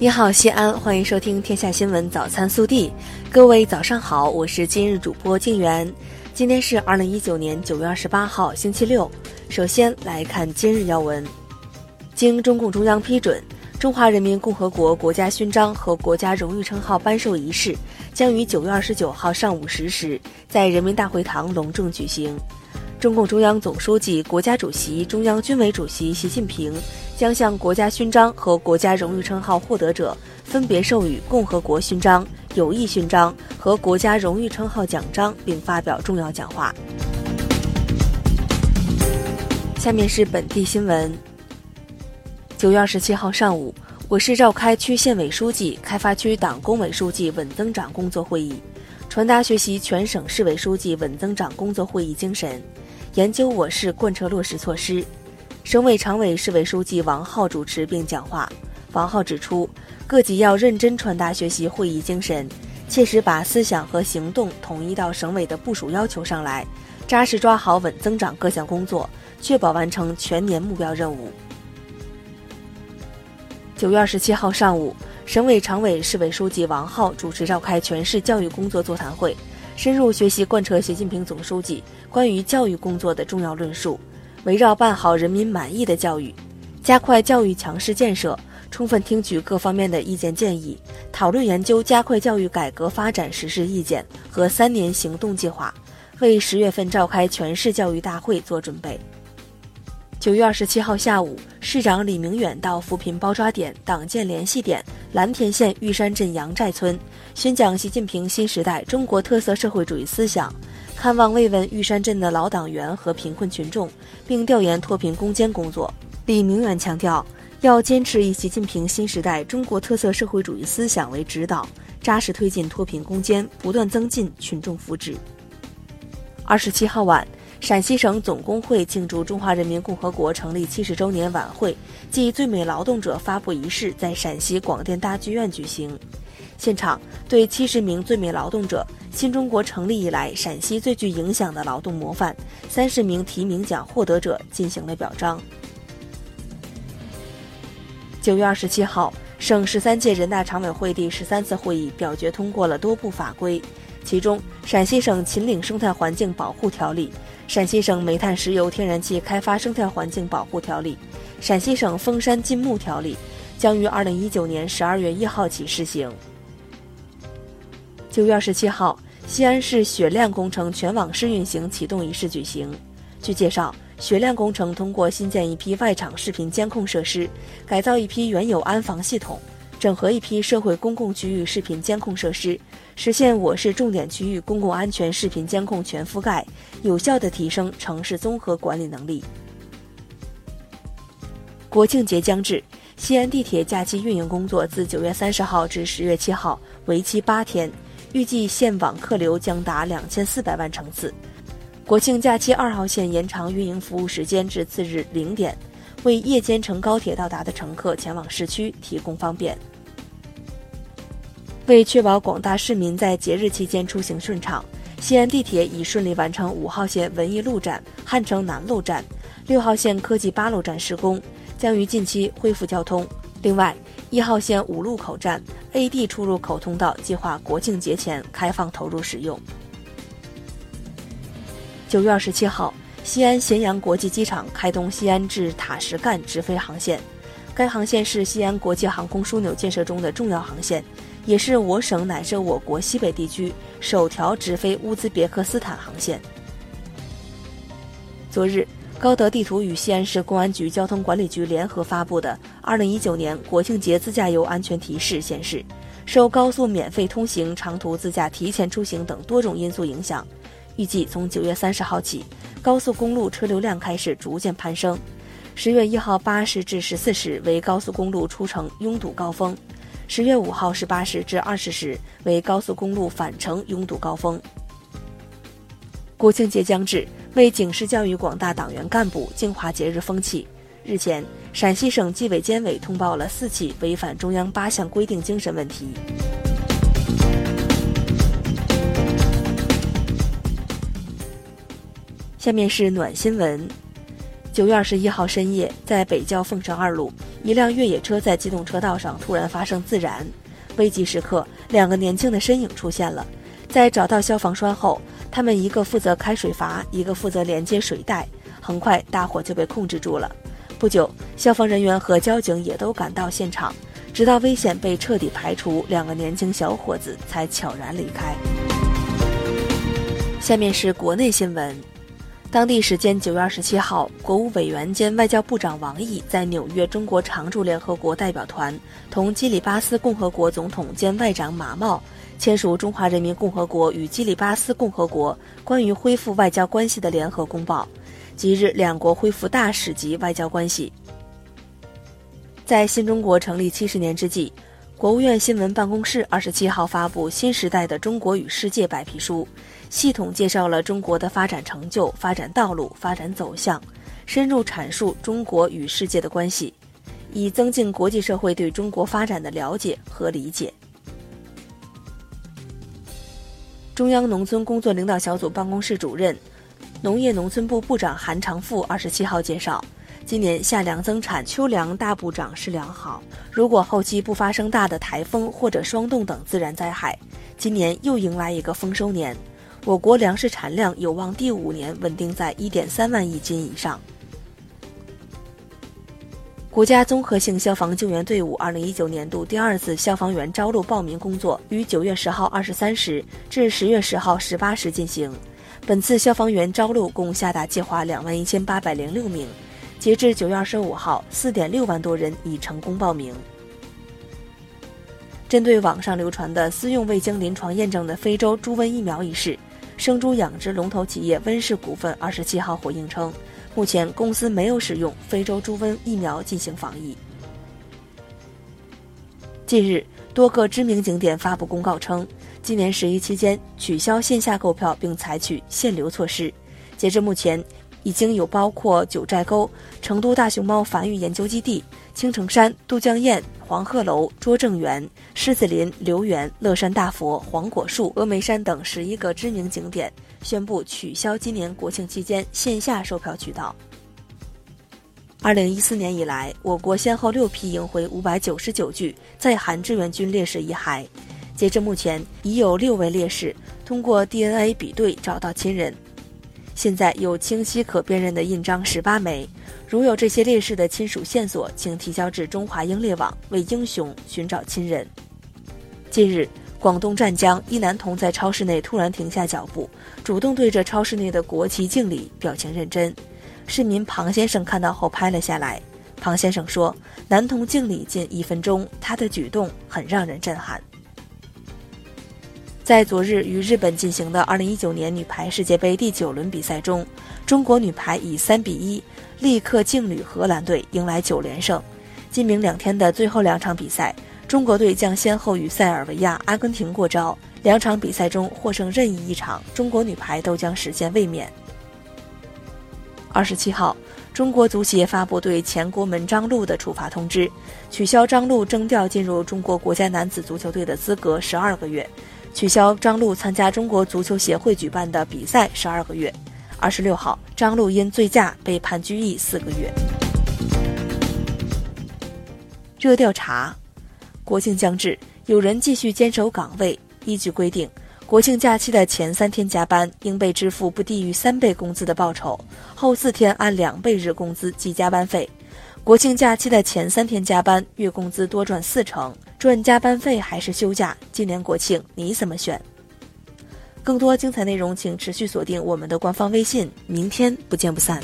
你好，西安，欢迎收听《天下新闻早餐速递》。各位早上好，我是今日主播静媛。今天是二零一九年九月二十八号，星期六。首先来看今日要闻。经中共中央批准，中华人民共和国国家勋章和国家荣誉称号颁授仪式将于九月二十九号上午十时在人民大会堂隆重举行。中共中央总书记、国家主席、中央军委主席习近平将向国家勋章和国家荣誉称号获得者分别授予共和国勋章、友谊勋章和国家荣誉称号奖章，并发表重要讲话。下面是本地新闻。九月二十七号上午，我市召开区县委书记、开发区党工委书记稳增长工作会议，传达学习全省市委书记稳增长工作会议精神。研究我市贯彻落实措施，省委常委、市委书记王浩主持并讲话。王浩指出，各级要认真传达学习会议精神，切实把思想和行动统一到省委的部署要求上来，扎实抓好稳增长各项工作，确保完成全年目标任务。九月二十七号上午，省委常委、市委书记王浩主持召开全市教育工作座谈会。深入学习贯彻习近平总书记关于教育工作的重要论述，围绕办好人民满意的教育，加快教育强势建设，充分听取各方面的意见建议，讨论研究加快教育改革发展实施意见和三年行动计划，为十月份召开全市教育大会做准备。九月二十七号下午，市长李明远到扶贫包抓点、党建联系点蓝田县玉山镇杨寨村，宣讲习近平新时代中国特色社会主义思想，看望慰问玉山镇的老党员和贫困群众，并调研脱贫攻坚工作。李明远强调，要坚持以习近平新时代中国特色社会主义思想为指导，扎实推进脱贫攻坚，不断增进群众福祉。二十七号晚。陕西省总工会庆祝中华人民共和国成立七十周年晚会暨最美劳动者发布仪式在陕西广电大剧院举行。现场对七十名最美劳动者、新中国成立以来陕西最具影响的劳动模范、三十名提名奖获得者进行了表彰。九月二十七号，省十三届人大常委会第十三次会议表决通过了多部法规，其中《陕西省秦岭生态环境保护条例》。陕西省煤炭、石油、天然气开发生态环境保护条例、陕西省封山禁牧条例将于二零一九年十二月一号起施行。九月二十七号，西安市雪亮工程全网试运行启动仪式举行。据介绍，雪亮工程通过新建一批外场视频监控设施，改造一批原有安防系统。整合一批社会公共区域视频监控设施，实现我市重点区域公共安全视频监控全覆盖，有效地提升城市综合管理能力。国庆节将至，西安地铁假期运营工作自九月三十号至十月七号，为期八天，预计线网客流将达两千四百万乘次。国庆假期二号线延长运营服务时间至次日零点。为夜间乘高铁到达的乘客前往市区提供方便。为确保广大市民在节日期间出行顺畅，西安地铁已顺利完成五号线文艺路站、汉城南路站、六号线科技八路站施工，将于近期恢复交通。另外，一号线五路口站 A、D 出入口通道计划国庆节前开放投入使用。九月二十七号。西安咸阳国际机场开通西安至塔什干直飞航线，该航线是西安国际航空枢纽建设中的重要航线，也是我省乃至我国西北地区首条直飞乌兹别克斯坦航线。昨日，高德地图与西安市公安局交通管理局联合发布的《二零一九年国庆节自驾游安全提示》显示，受高速免费通行、长途自驾提前出行等多种因素影响，预计从九月三十号起。高速公路车流量开始逐渐攀升，十月一号八时至十四时为高速公路出城拥堵高峰，十月五号十八时至二十时为高速公路返程拥堵高峰。国庆节将至，为警示教育广大党员干部净化节日风气，日前，陕西省纪委监委通报了四起违反中央八项规定精神问题。下面是暖新闻。九月二十一号深夜，在北郊凤城二路，一辆越野车在机动车道上突然发生自燃，危急时刻，两个年轻的身影出现了。在找到消防栓后，他们一个负责开水阀，一个负责连接水带，很快大火就被控制住了。不久，消防人员和交警也都赶到现场，直到危险被彻底排除，两个年轻小伙子才悄然离开。下面是国内新闻。当地时间九月二十七号，国务委员兼外交部长王毅在纽约中国常驻联合国代表团同基里巴斯共和国总统兼外长马茂签署《中华人民共和国与基里巴斯共和国关于恢复外交关系的联合公报》，即日两国恢复大使级外交关系。在新中国成立七十年之际。国务院新闻办公室二十七号发布《新时代的中国与世界》白皮书，系统介绍了中国的发展成就、发展道路、发展走向，深入阐述中国与世界的关系，以增进国际社会对中国发展的了解和理解。中央农村工作领导小组办公室主任、农业农村部部长韩长赋二十七号介绍。今年夏粮增产，秋粮大部长势良好。如果后期不发生大的台风或者霜冻等自然灾害，今年又迎来一个丰收年，我国粮食产量有望第五年稳定在一点三万亿斤以上。国家综合性消防救援队伍二零一九年度第二次消防员招录报名工作于九月十号二十三时至十月十号十八时进行。本次消防员招录共下达计划两万一千八百零六名。截至九月二十五号，四点六万多人已成功报名。针对网上流传的私用未经临床验证的非洲猪瘟疫苗一事，生猪养殖龙头企业温氏股份二十七号回应称，目前公司没有使用非洲猪瘟疫苗进行防疫。近日，多个知名景点发布公告称，今年十一期间取消线下购票，并采取限流措施。截至目前。已经有包括九寨沟、成都大熊猫繁育研究基地、青城山、都江堰、黄鹤楼、拙政园、狮子林、留园、乐山大佛、黄果树、峨眉山等十一个知名景点宣布取消今年国庆期间线下售票渠道。二零一四年以来，我国先后六批迎回五百九十九具在韩志愿军烈士遗骸，截至目前，已有六位烈士通过 DNA 比对找到亲人。现在有清晰可辨认的印章十八枚，如有这些烈士的亲属线索，请提交至中华英烈网，为英雄寻找亲人。近日，广东湛江一男童在超市内突然停下脚步，主动对着超市内的国旗敬礼，表情认真。市民庞先生看到后拍了下来。庞先生说：“男童敬礼近一分钟，他的举动很让人震撼。”在昨日与日本进行的2019年女排世界杯第九轮比赛中，中国女排以3比1力克劲旅荷兰队，迎来九连胜。今明两天的最后两场比赛，中国队将先后与塞尔维亚、阿根廷过招。两场比赛中获胜任意一场，中国女排都将实现卫冕。二十七号，中国足协发布对前国门张璐的处罚通知，取消张璐征调进入中国国家男子足球队的资格十二个月。取消张路参加中国足球协会举办的比赛十二个月。二十六号，张路因醉驾被判拘役四个月。热调查：国庆将至，有人继续坚守岗位。依据规定，国庆假期的前三天加班应被支付不低于三倍工资的报酬，后四天按两倍日工资计加班费。国庆假期的前三天加班，月工资多赚四成。赚加班费还是休假？今年国庆你怎么选？更多精彩内容，请持续锁定我们的官方微信。明天不见不散。